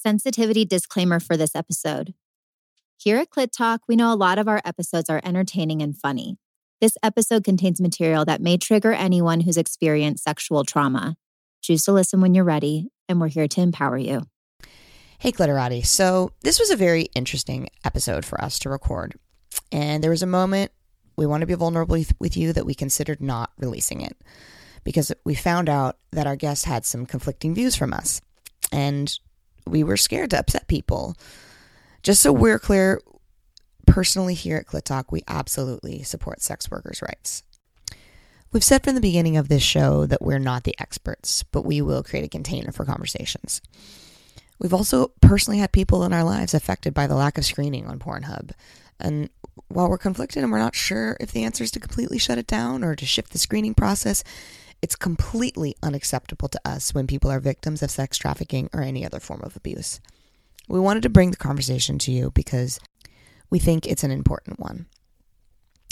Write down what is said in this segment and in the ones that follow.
sensitivity disclaimer for this episode. Here at Clit Talk, we know a lot of our episodes are entertaining and funny. This episode contains material that may trigger anyone who's experienced sexual trauma. Choose to listen when you're ready, and we're here to empower you. Hey, Clitorati. So, this was a very interesting episode for us to record. And there was a moment we want to be vulnerable with you that we considered not releasing it because we found out that our guest had some conflicting views from us. And we were scared to upset people. Just so we're clear, personally here at Clit Talk, we absolutely support sex workers' rights. We've said from the beginning of this show that we're not the experts, but we will create a container for conversations. We've also personally had people in our lives affected by the lack of screening on Pornhub. And while we're conflicted and we're not sure if the answer is to completely shut it down or to shift the screening process, it's completely unacceptable to us when people are victims of sex trafficking or any other form of abuse. We wanted to bring the conversation to you because we think it's an important one.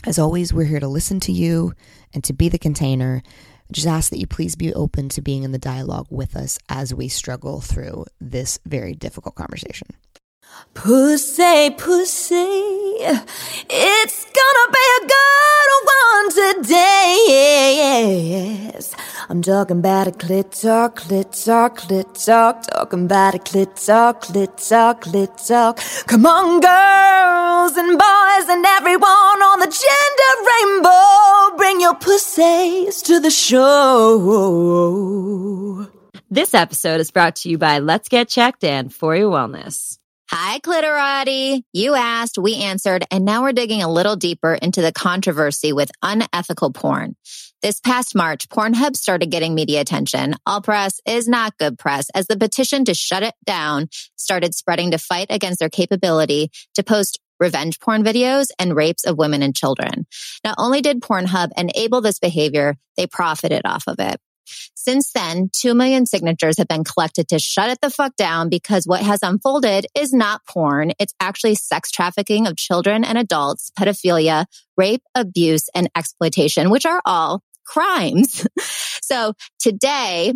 As always, we're here to listen to you and to be the container. Just ask that you please be open to being in the dialogue with us as we struggle through this very difficult conversation. Pussy, pussy, it's gonna be a good one today. I'm talking about a clit talk, clit talk, clit talk, talking about a clit talk, clit talk, clit talk. Come on, girls and boys and everyone on the gender rainbow, bring your pussies to the show. This episode is brought to you by Let's Get Checked and For Your Wellness. Hi, Clitorati. You asked, we answered, and now we're digging a little deeper into the controversy with unethical porn. This past March, Pornhub started getting media attention. All press is not good press as the petition to shut it down started spreading to fight against their capability to post revenge porn videos and rapes of women and children. Not only did Pornhub enable this behavior, they profited off of it. Since then, 2 million signatures have been collected to shut it the fuck down because what has unfolded is not porn. It's actually sex trafficking of children and adults, pedophilia, rape, abuse, and exploitation, which are all crimes. so today,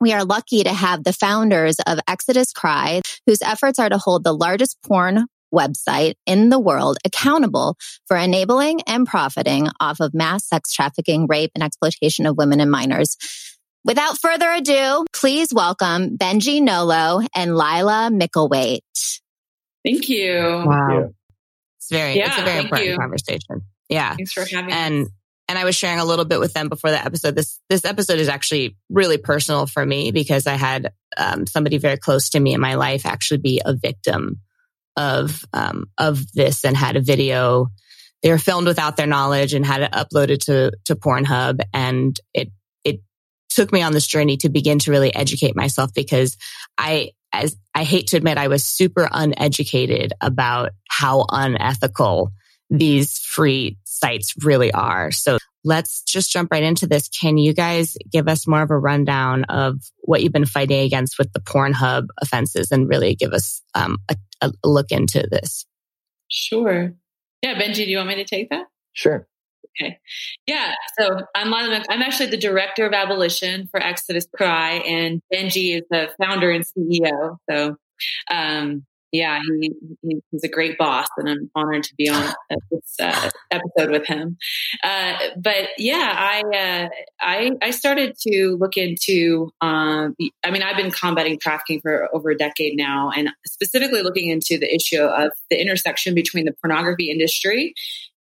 we are lucky to have the founders of Exodus Cry, whose efforts are to hold the largest porn website in the world accountable for enabling and profiting off of mass sex trafficking, rape, and exploitation of women and minors. Without further ado, please welcome Benji Nolot and Laila Mickelwait. Thank you. Wow. It's very, Yeah, it's a very important you. conversation. Yeah. Thanks for having And us. and I was sharing a little bit with them before the episode. This this episode is actually really personal for me because I had um, somebody very close to me in my life actually be a victim of um, of this and had a video. They were filmed without their knowledge and had it uploaded to to Pornhub, and it it took me on this journey to begin to really educate myself because I as I hate to admit I was super uneducated about how unethical these free sites really are. So let's just jump right into this. Can you guys give us more of a rundown of what you've been fighting against with the Pornhub offenses and really give us um, a, a look into this? Sure. Yeah, Benji, do you want me to take that? Sure. Okay. Yeah. So I'm Laila Mc- I'm actually the director of abolition for Exodus Cry, and Benji is the founder and CEO. So, um, yeah, he, he, he's a great boss, and I'm honored to be on this uh, episode with him. Uh, but yeah, I, uh, I I started to look into. Um, I mean, I've been combating trafficking for over a decade now, and specifically looking into the issue of the intersection between the pornography industry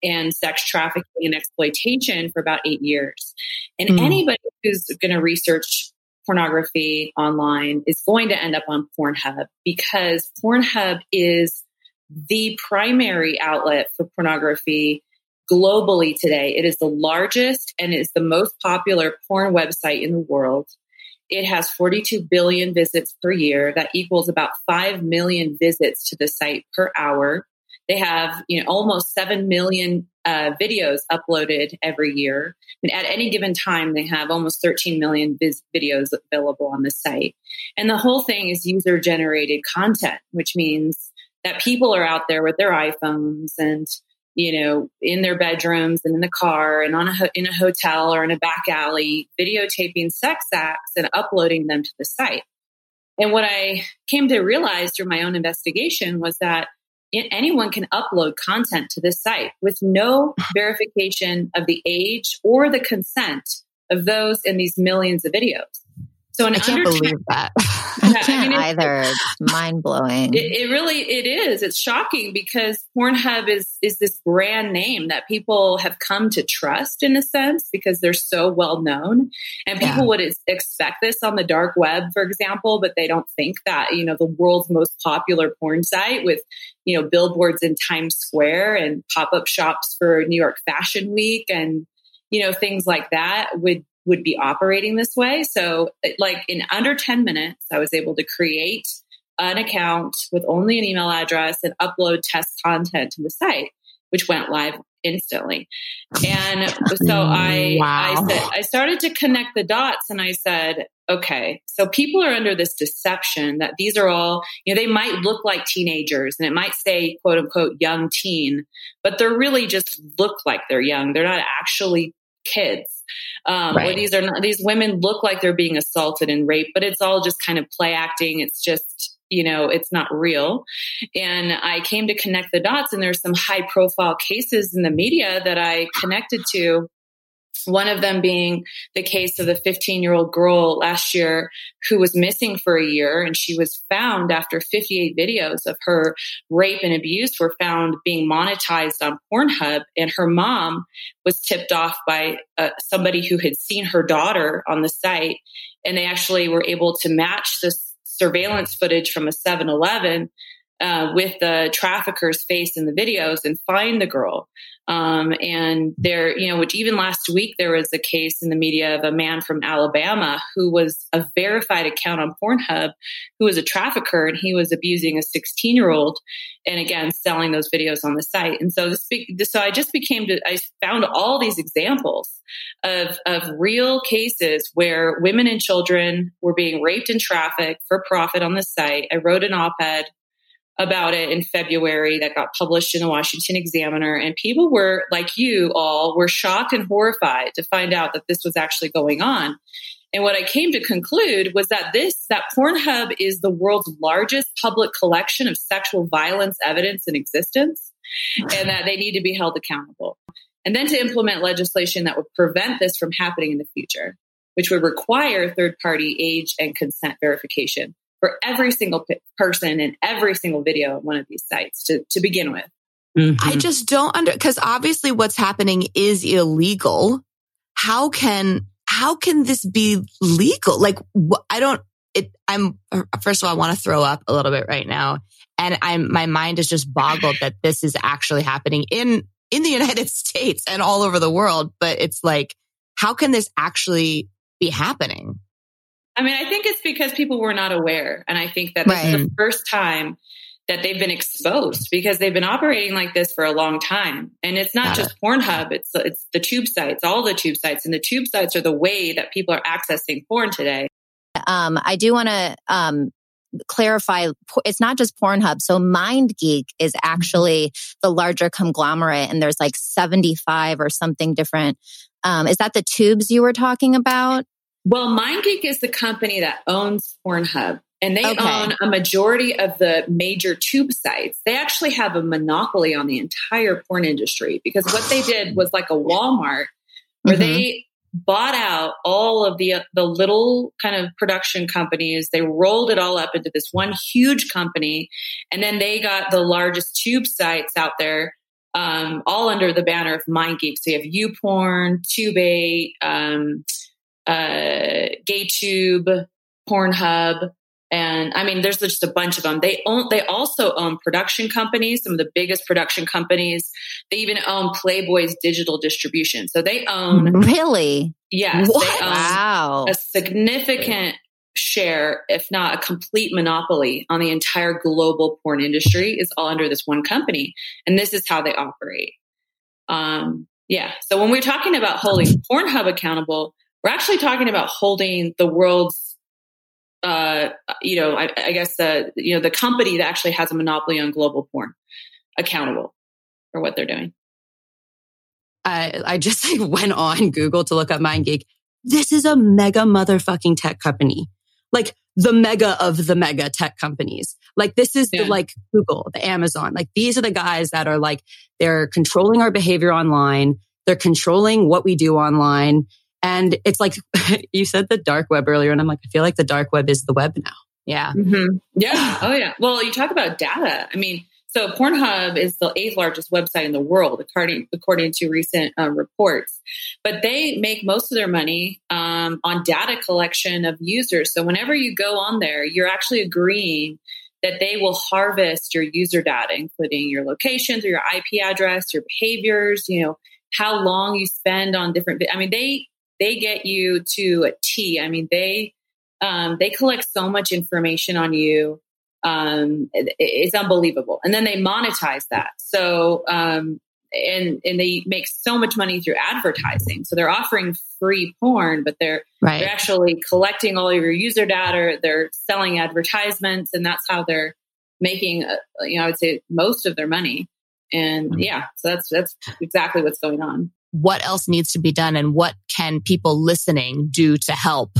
and sex trafficking and exploitation for about eight years. And Mm. anybody who's going to research pornography online is going to end up on Pornhub because Pornhub is the primary outlet for pornography globally today. It is the largest and is the most popular porn website in the world. It has 42 billion visits per year. That equals about 5 million visits to the site per hour. They have, you know, almost 7 million uh, videos uploaded every year. And at any given time, they have almost 13 million vis- videos available on the site. And the whole thing is user generated content, which means that people are out there with their iPhones and, you know, in their bedrooms and in the car and on a ho- in a hotel or in a back alley, videotaping sex acts and uploading them to the site. And what I came to realize through my own investigation was that anyone can upload content to this site with no verification of the age or the consent of those in these millions of videos. So I can't believe that. I can't I mean, either. It's mind blowing. It, it, really it is. It's shocking because Pornhub is is this brand name that people have come to trust in a sense because they're so well known, and people yeah. would expect this on the dark web, for example, but they don't think that you know the world's most popular porn site with you know billboards in Times Square and pop up shops for New York Fashion Week and you know things like that would would be operating this way. So, like in under 10 minutes, I was able to create an account with only an email address and upload test content to the site, which went live instantly. And so I, wow. I said, I started to connect the dots and I said, okay, so people are under this deception that these are all, you know, they might look like teenagers and it might say quote unquote young teen, but they're really just look like they're young. They're not actually kids um, right. these are not, these women look like they're being assaulted and raped, but it's all just kind of play acting. It's just, you know, it's not real. And I came to connect the dots and there's some high profile cases in the media that I connected to one of them being the case of the 15 year old girl last year who was missing for a year and she was found after 58 videos of her rape and abuse were found being monetized on Pornhub. And her mom was tipped off by uh, somebody who had seen her daughter on the site. And they actually were able to match this surveillance footage from a 7 Eleven uh, with the trafficker's face in the videos and find the girl. Um, and there, you know, which even last week there was a case in the media of a man from Alabama who was a verified account on Pornhub who was a trafficker and he was abusing a 16 year old and again selling those videos on the site. And so this, so I just became to, I found all these examples of, of real cases where women and children were being raped and trafficked for profit on the site. I wrote an op ed about it in February that got published in the Washington Examiner. And people were, like you all, were shocked and horrified to find out that this was actually going on. And what I came to conclude was that this, that Pornhub is the world's largest public collection of sexual violence evidence in existence, and that they need to be held accountable. And then to implement legislation that would prevent this from happening in the future, which would require third party age and consent verification for every single person in every single video on one of these sites to, to begin with. Mm-hmm. I just don't under, cause obviously what's happening is illegal. How can, how can this be legal? Like, I don't, it, I'm, first of all, I want to throw up a little bit right now. And I'm, my mind is just boggled that this is actually happening in, in the United States and all over the world. But it's like, how can this actually be happening? I mean, I think it's because people were not aware. And I think that this right. is the first time that they've been exposed because they've been operating like this for a long time. And it's not Got just it. Pornhub, it's it's the tube sites, all the tube sites. And the tube sites are the way that people are accessing porn today. Um, I do want to um, clarify it's not just Pornhub. So MindGeek is actually the larger conglomerate and there's like 75 or something different. Um, is that the tubes you were talking about? Well, MindGeek is the company that owns Pornhub. And they okay. own a majority of the major tube sites. They actually have a monopoly on the entire porn industry because what they did was like a Walmart where mm-hmm. they bought out all of the the little kind of production companies. They rolled it all up into this one huge company, and then they got the largest tube sites out there, um, all under the banner of MindGeek. So you have YouPorn, Tube8, um, uh, GayTube, Pornhub, and I mean, there's just a bunch of them. They own, they also own production companies, some of the biggest production companies. They even own Playboy's digital distribution. So they own really, yes, they own wow. a significant share, if not a complete monopoly on the entire global porn industry is all under this one company. And this is how they operate. Um, yeah. So when we're talking about holding Pornhub accountable, we're actually talking about holding the world's, uh, you know, I, I guess the you know the company that actually has a monopoly on global porn accountable for what they're doing. I I just like went on Google to look up MindGeek. This is a mega motherfucking tech company. Like the mega of the mega tech companies. Like this is yeah. the like Google, the Amazon. Like these are the guys that are like, they're controlling our behavior online. They're controlling what we do online. And it's like, you said the dark web earlier. And I'm like, I feel like the dark web is the web now. Yeah. Mm-hmm. Yeah. Oh, yeah. Well, you talk about data. I mean, so Pornhub is the eighth largest website in the world, according according to recent uh, reports. But they make most of their money um, on data collection of users. So whenever you go on there, you're actually agreeing that they will harvest your user data, including your locations or your IP address, your behaviors, you know, how long you spend on different. I mean, they they get you to a T. I mean, they um, they collect so much information on you. Um, it, it's unbelievable. And then they monetize that. So, um, and, and they make so much money through advertising. So they're offering free porn, but they're, right. they're actually collecting all of your user data. They're selling advertisements and that's how they're making, uh, you know, I would say most of their money. And mm-hmm. yeah, so that's, that's exactly what's going on. What else needs to be done and what can people listening do to help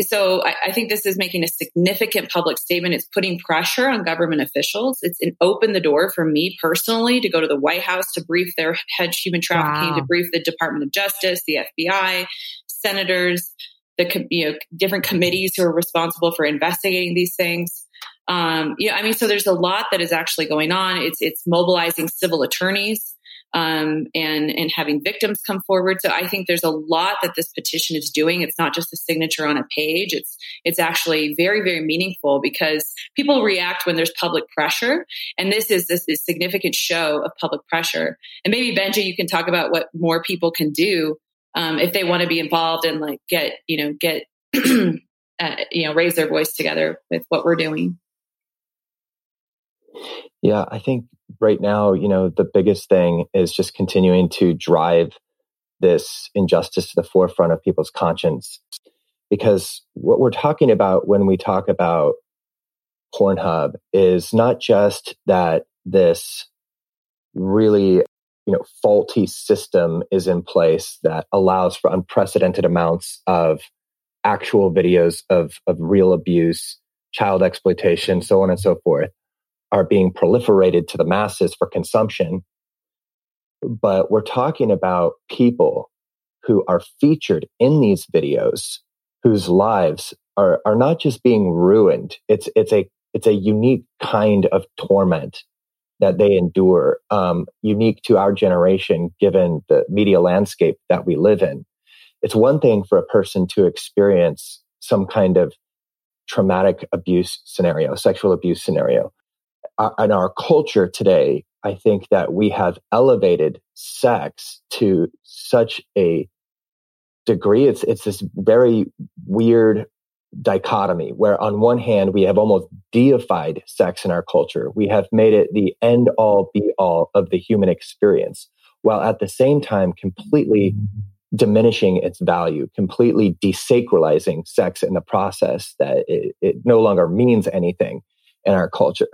so I, I, think this is making a significant public statement. It's putting pressure on government officials. It's an opened the door for me personally to go to the White House to brief their head human trafficking, wow. to brief the Department of Justice, the FBI, senators, the you know different committees who are responsible for investigating these things. Um, yeah, I mean, so there's a lot that is actually going on. It's it's mobilizing civil attorneys um, and and having victims come forward. So I think there's a lot that this petition is doing. It's not just a signature on a page. It's it's actually very very meaningful because people react when there's public pressure, and this is this is significant show of public pressure. And maybe Benji, you can talk about what more people can do um, if they want to be involved and like get you know get uh, you know raise their voice together with what we're doing. Yeah, I think right now, you know, the biggest thing is just continuing to drive this injustice to the forefront of people's conscience. Because what we're talking about when we talk about Pornhub is not just that this really, you know, faulty system is in place that allows for unprecedented amounts of actual videos of, of real abuse, child exploitation, so on and so forth are being proliferated to the masses for consumption. But we're talking about people who are featured in these videos whose lives are, are not just being ruined. It's, it's a, it's a unique kind of torment that they endure, um, unique to our generation, given the media landscape that we live in. It's one thing for a person to experience some kind of traumatic abuse scenario, sexual abuse scenario uh, in our culture today, I think that we have elevated sex to such a degree. It's, it's this very weird dichotomy where on one hand, we have almost deified sex in our culture. We have made it the end all be all of the human experience, while at the same time completely diminishing its value, completely desacralizing sex in the process that it, it no longer means anything in our culture.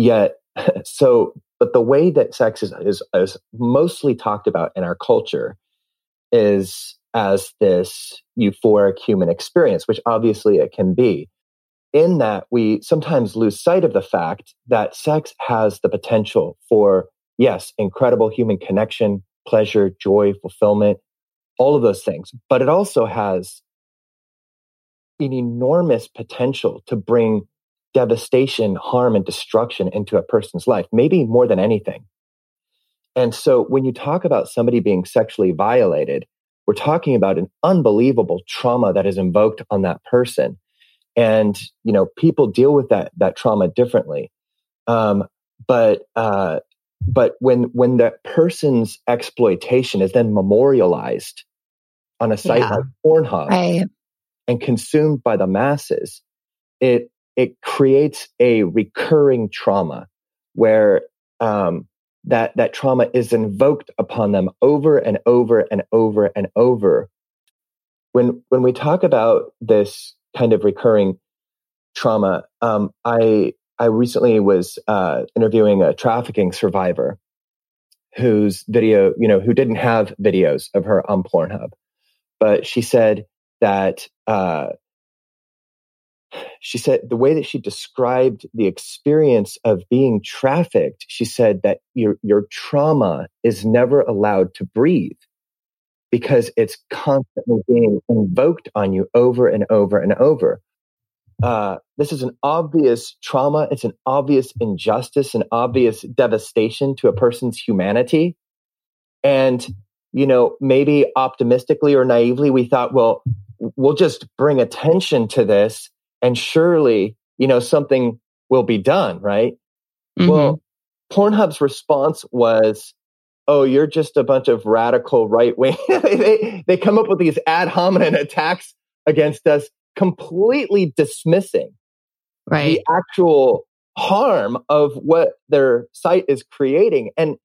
Yet, so, but the way that sex is, is, is mostly talked about in our culture is as this euphoric human experience, which obviously it can be. In that, we sometimes lose sight of the fact that sex has the potential for, yes, incredible human connection, pleasure, joy, fulfillment, all of those things. But it also has an enormous potential to bring devastation, harm, and destruction into a person's life, maybe more than anything. And so when you talk about somebody being sexually violated, we're talking about an unbelievable trauma that is invoked on that person. And, you know, people deal with that, that trauma differently. Um, but, uh, but when, when that person's exploitation is then memorialized on a site yeah. like Pornhub right. and consumed by the masses, it it creates a recurring trauma where um, that that trauma is invoked upon them over and over and over and over. When when we talk about this kind of recurring trauma, um, I I recently was uh, interviewing a trafficking survivor whose video, you know, who didn't have videos of her on Pornhub, but she said that uh, she said the way that she described the experience of being trafficked, she said that your, your trauma is never allowed to breathe because it's constantly being invoked on you over and over and over. Uh, this is an obvious trauma. It's an obvious injustice, an obvious devastation to a person's humanity. And, you know, maybe optimistically or naively, we thought, well, we'll just bring attention to this and surely, you know, something will be done, right? Mm-hmm. Well, Pornhub's response was, oh, you're just a bunch of radical right wing. they, they come up with these ad hominem attacks against us, completely dismissing right. the actual harm of what their site is creating. And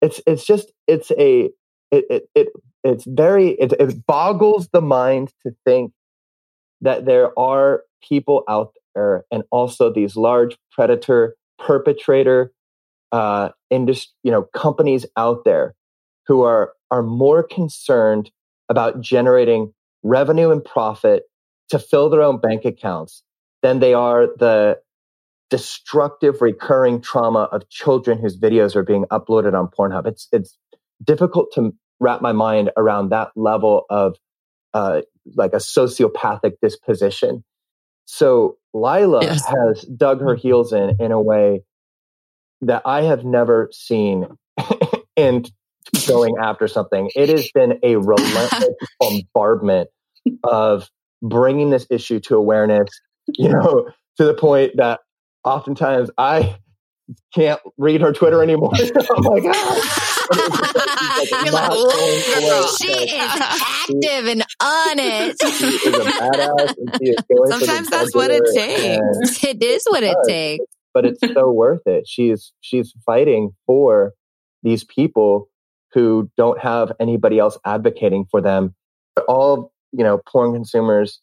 it's, it's just, it's a, it, it, it it's very, it, it boggles the mind to think that there are people out there and also these large predator perpetrator uh, industry, you know, companies out there who are are more concerned about generating revenue and profit to fill their own bank accounts than they are the destructive recurring trauma of children whose videos are being uploaded on Pornhub. It's it's difficult to wrap my mind around that level of uh, like a sociopathic disposition. So Laila yes. has dug her mm-hmm. heels in in a way that I have never seen in going after something. It has been a relentless bombardment of bringing this issue to awareness, you know, to the point that oftentimes I can't read her Twitter anymore. I'm like, ah. she is active and on it. Sometimes that's what it takes. It is what it takes but it's so worth it. She's she's fighting for these people who don't have anybody else advocating for them. All you know, porn consumers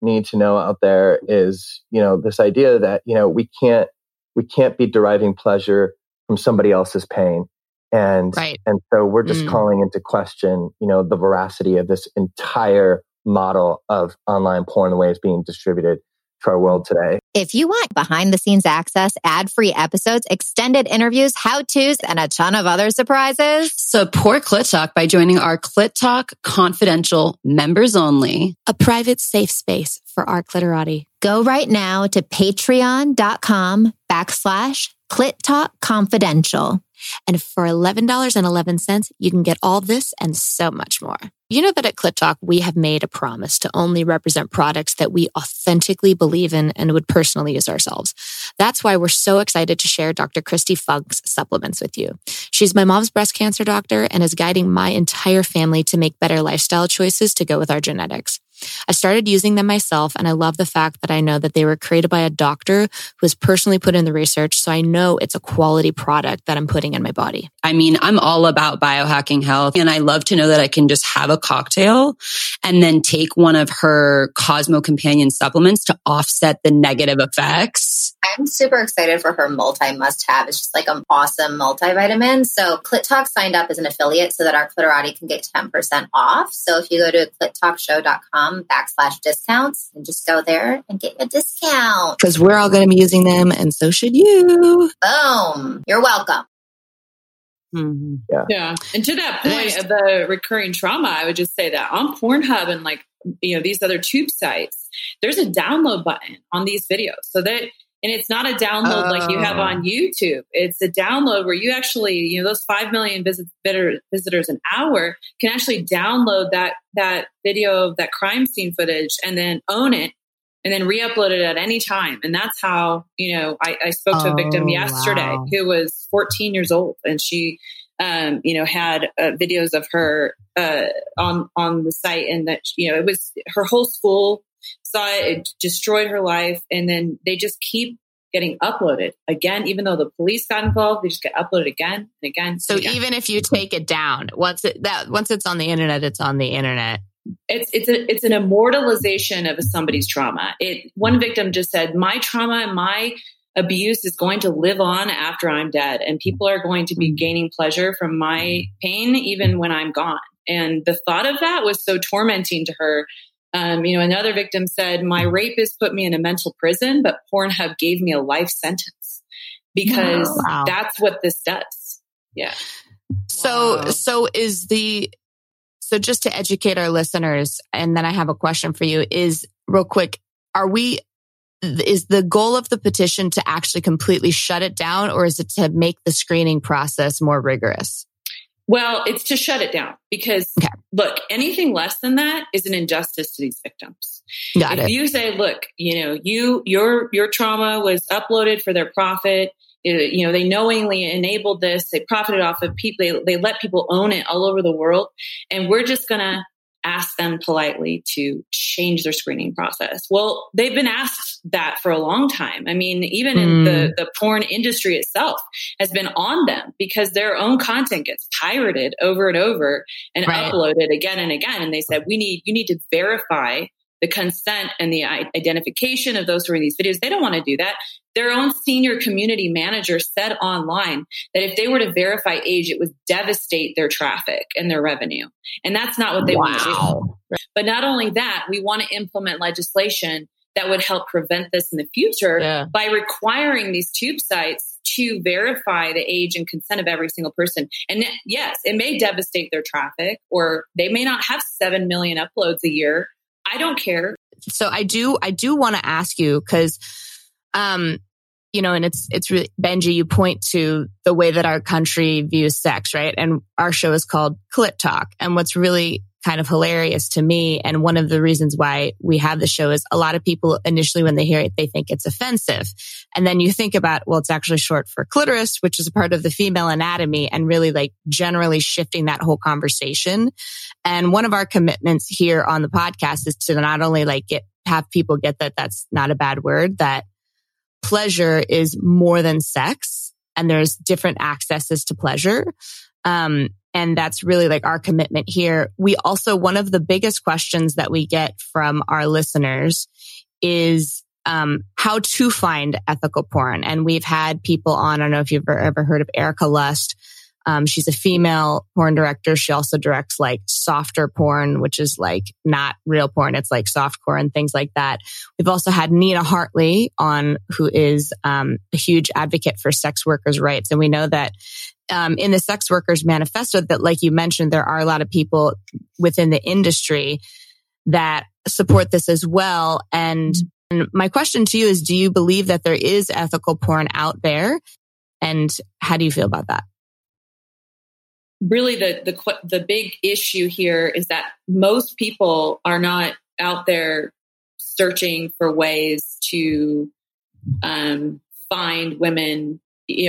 need to know out there is you know this idea that you know we can't we can't be deriving pleasure from somebody else's pain and right. and so we're just mm. calling into question you know the veracity of this entire model of online porn the way it's being distributed our world today. If you want behind the scenes access, ad free episodes, extended interviews, how to's, and a ton of other surprises, support Clit Talk by joining our Clit Talk Confidential members only, a private safe space for our clitorati. Go right now to patreon.com backslash Clit Talk Confidential. And for $11.11, you can get all this and so much more. You know that at Clit Talk, we have made a promise to only represent products that we authentically believe in and would personally use ourselves. That's why we're so excited to share Dr. Kristi Funk's supplements with you. She's my mom's breast cancer doctor and is guiding my entire family to make better lifestyle choices to go with our genetics. I started using them myself, and I love the fact that I know that they were created by a doctor who has personally put in the research. So I know it's a quality product that I'm putting in my body. I mean, I'm all about biohacking health, and I love to know that I can just have a cocktail and then take one of her Cosmo Companion supplements to offset the negative effects. I'm super excited for her multi must have. It's just like an awesome multivitamin. So Clit Talk signed up as an affiliate so that our Clitorati can get 10% off. So if you go to clittalkshow.com backslash discounts and just go there and get a discount. Because we're all going to be using them and so should you. Boom. You're welcome. Mm-hmm. Yeah. yeah. And to that point of the recurring trauma, I would just say that on Pornhub and like, you know, these other tube sites, there's a download button on these videos so that and it's not a download like you have on oh. YouTube. It's a download where you actually, you know, those 5 million visit, visitors an hour can actually download that, that video of that crime scene footage and then own it and then re-upload it at any time. And that's how, you know, I, I spoke to a victim oh, yesterday wow. who was 14 years old and she, um, you know, had uh, videos of her uh, on on the site, and that you know, it was her whole school saw it, it destroyed her life. And then they just keep getting uploaded again, even though the police got involved, they just get uploaded again and again. So again. even if you take it down, once it that once it's on the internet, it's on the internet. It's it's a, it's an immortalization of somebody's trauma. It one victim just said, "My trauma and my abuse is going to live on after I'm dead, and people are going to be mm-hmm. gaining pleasure from my pain even when I'm gone." And the thought of that was so tormenting to her Um, you know, another victim said, My rapist put me in a mental prison, but Pornhub gave me a life sentence because wow. that's what this does. Yeah. So, wow. so is the, so just to educate our listeners, and then I have a question for you is real quick, are we, is the goal of the petition to actually completely shut it down or is it to make the screening process more rigorous? Well, it's to shut it down because okay. look, anything less than that is an injustice to these victims. Got if it. you say, look, you know, you your your trauma was uploaded for their profit, uh, you know, they knowingly enabled this, they profited off of people, they, they let people own it all over the world, and we're just gonna ask them politely to change their screening process. Well, they've been asked that for a long time. I mean, even mm. in the, hmm. the porn industry itself has been on them because their own content gets pirated over and over and right. uploaded again and again. And they said, we need, you need to verify the consent and the identification of those who are in these videos. They don't want to do that. Their own senior community manager said online that if they were to verify age, it would devastate their traffic and their revenue. And that's not what they wow. want to do. But not only that, we want to implement legislation that would help prevent this in the future yeah. by requiring these tube sites to verify the age and consent of every single person. And yes, it may devastate their traffic or they may not have 7 million uploads a year, I don't care. So I do, I do want to ask you because, um, you know, and it's, it's really, Benji, you point to the way that our country views sex, right? And our show is called Clit Talk. And what's really kind of hilarious to me. And one of the reasons why we have the show is a lot of people initially, when they hear it, they think it's offensive. And then you think about, well, it's actually short for clitoris, which is a part of the female anatomy and really like generally shifting that whole conversation. And one of our commitments here on the podcast is to not only like get, have people get that that's not a bad word, that pleasure is more than sex and there's different accesses to pleasure. Um, and that's really like our commitment here. We also, one of the biggest questions that we get from our listeners is, um, how to find ethical porn. And we've had people on, I don't know if you've ever heard of Erika Lust. Um, she's a female porn director. She also directs like softer porn, which is like not real porn. It's like softcore and things like that. We've also had Nina Hartley on, who is um, a huge advocate for sex workers' rights. And we know that um, in the sex workers manifesto that, like you mentioned, there are a lot of people within the industry that support this as well. And, and my question to you is, do you believe that there is ethical porn out there? And how do you feel about that? Really, the, the, the big issue here is that most people are not out there searching for ways to um, find women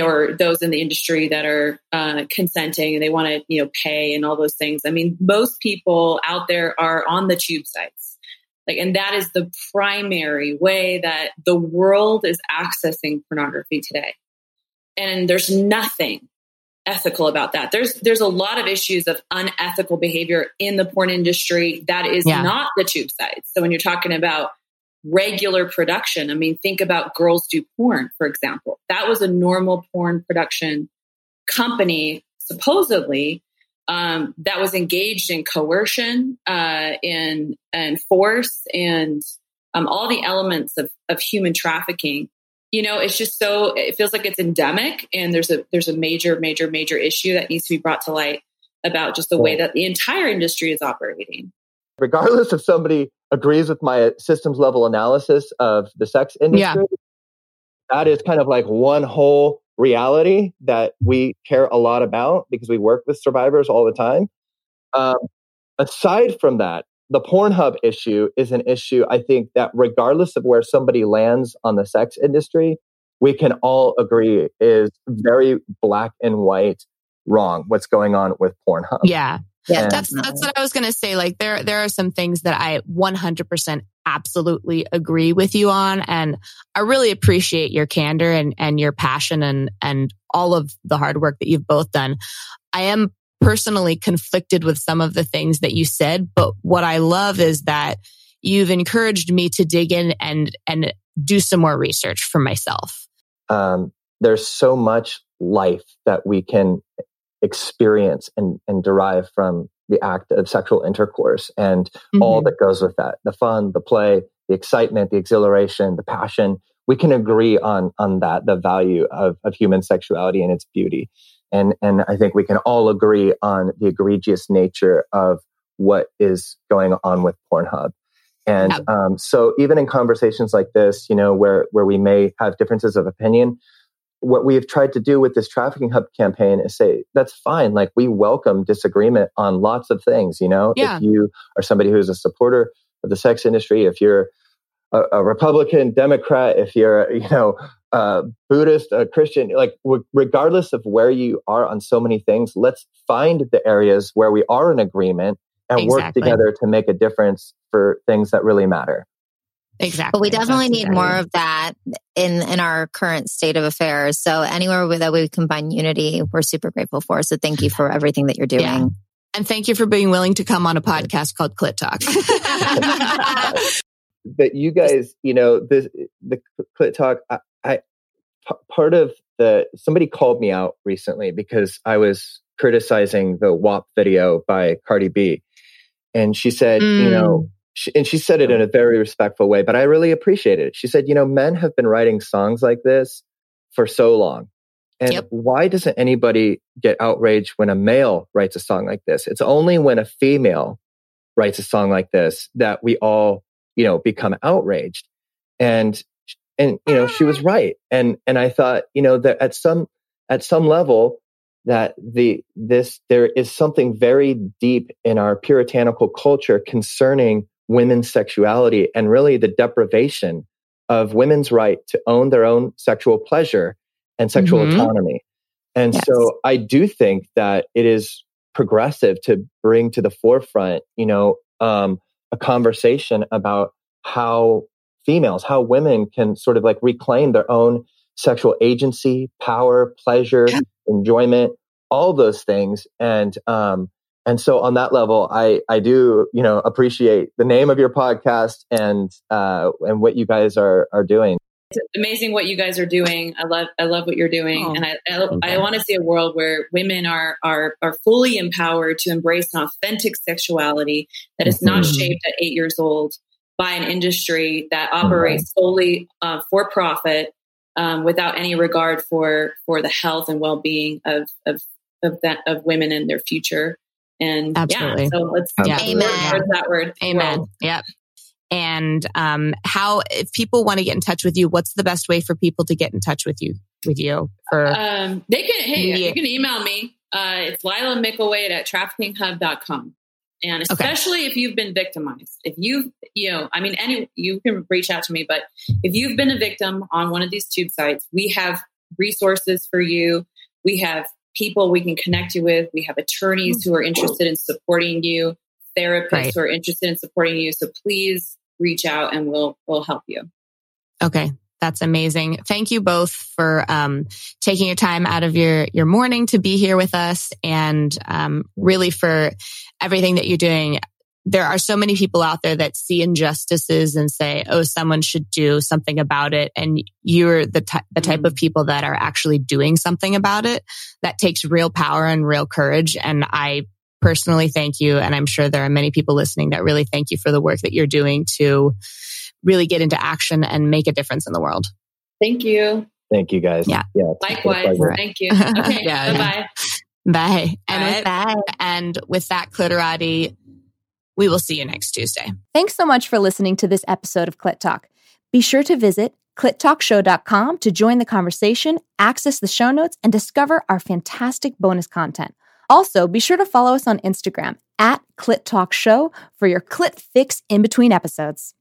or those in the industry that are uh, consenting and they want to you know pay and all those things. I mean most people out there are on the tube sites. Like and that is the primary way that the world is accessing pornography today. And there's nothing ethical about that there's there's a lot of issues of unethical behavior in the porn industry that is yeah. not the tube sites so when you're talking about regular production. I mean, think about Girls Do Porn, for example. That was a normal porn production company, supposedly, um, that was engaged in coercion, uh, in, and force, and um, all the elements of, of human trafficking. You know, it's just so it feels like it's endemic, and there's a there's a major, major, major issue that needs to be brought to light about just the way that the entire industry is operating. Regardless of somebody agrees with my systems level analysis of the sex industry. Yeah. That is kind of like one whole reality that we care a lot about because we work with survivors all the time. Um, aside from that, the Pornhub issue is an issue I think that regardless of where somebody lands on the sex industry, we can all agree is very black and white wrong what's going on with Pornhub. Yeah. Yeah, that's that's what I was going to say. Like there there are some things that I 100% absolutely agree with you on and I really appreciate your candor and and your passion and and all of the hard work that you've both done. I am personally conflicted with some of the things that you said, but what I love is that you've encouraged me to dig in and and do some more research for myself. Um, there's so much life that we can experience and, and derive from the act of sexual intercourse and mm-hmm. all that goes with that the fun the play the excitement the exhilaration the passion we can agree on on that the value of, of human sexuality and its beauty and and i think we can all agree on the egregious nature of what is going on with pornhub. And um, so even in conversations like this you know where where we may have differences of opinion what we have tried to do with this trafficking hub campaign is say that's fine. Like we welcome disagreement on lots of things you know? Yeah. if you are somebody who is a supporter of the sex industry if you're a, a republican democrat if you're you know a buddhist a christian like w- regardless of where you are on so many things let's find the areas where we are in agreement and exactly. work together to make a difference for things that really matter Exactly. But we definitely That's need exactly. more of that in in our current state of affairs. So anywhere that we combine unity, we're super grateful for. So thank you for everything that you're doing. Yeah. And thank you for being willing to come on a podcast called Clit Talk. but you guys, you know, this the Clit Talk, I, I p- part of the somebody called me out recently because I was criticizing the WAP video by Cardi B. And she said, mm. you know, mm she, and she said it in a very respectful way, but I really appreciated it. She said, you know, men have been writing songs like this for so long. And yep. why doesn't anybody get outraged when a male writes a song like this? It's only when a female writes a song like this that we all, you know, become outraged. And, and, you know, she was right. And, and I thought, you know, that at some, at some level, that the this there is something very deep in our puritanical culture concerning women's sexuality and really the deprivation of women's right to own their own sexual pleasure and sexual mm-hmm. autonomy. And yes. so I do think that it is progressive to bring to the forefront, you know, um, a conversation about how females, how women can sort of like reclaim their own sexual agency, power, pleasure, enjoyment, all those things. And um, and so on that level, I, I do, you know, appreciate the name of your podcast and, uh, and what you guys are, are doing. It's amazing what you guys are doing. I love, I love what you're doing. Oh, and I, I, I want to see a world where women are, are, are fully empowered to embrace an authentic sexuality that is not mm-hmm. shaped at eight years old by an industry that operates mm-hmm. solely uh, for profit um, without any regard for, for the health and well-being of, of, of that, of women and their future. And Absolutely. yeah, so let's yeah. Amen. that word. Amen. World. Yep. And um, how if people want to get in touch with you, what's the best way for people to get in touch with you with you for um, they can hey media. you can email me. Uh, it's Laila Mickelwait at traffickinghub.com. And especially okay. if you've been victimized, if you've you know, I mean, any, you can reach out to me, but if you've been a victim on one of these tube sites, we have resources for you. We have people we can connect you with. We have attorneys who are interested in supporting you, therapists right. who are interested in supporting you. So please reach out and we'll we'll help you. Okay. That's amazing. Thank you both for um, taking your time out of your your morning to be here with us, and um, really for everything that you're doing there are so many people out there that see injustices and say, "Oh, someone should do something about it," and you're the ty- the type mm-hmm. of people that are actually doing something about it. That takes real power and real courage, and I personally thank you, and I'm sure there are many people listening that really thank you for the work that you're doing to really get into action and make a difference in the world. Thank you. Thank you, guys. Yeah. Yeah. Likewise. Thank you. Okay. yeah, bye bye. Bye. And with that, and with that, Clitorati we will see you next Tuesday. Thanks so much for listening to this episode of Clit Talk. Be sure to visit clittalkshow.com to join the conversation, access the show notes, and discover our fantastic bonus content. Also, be sure to follow us on Instagram at Clit Talk Show for your clit fix in between episodes.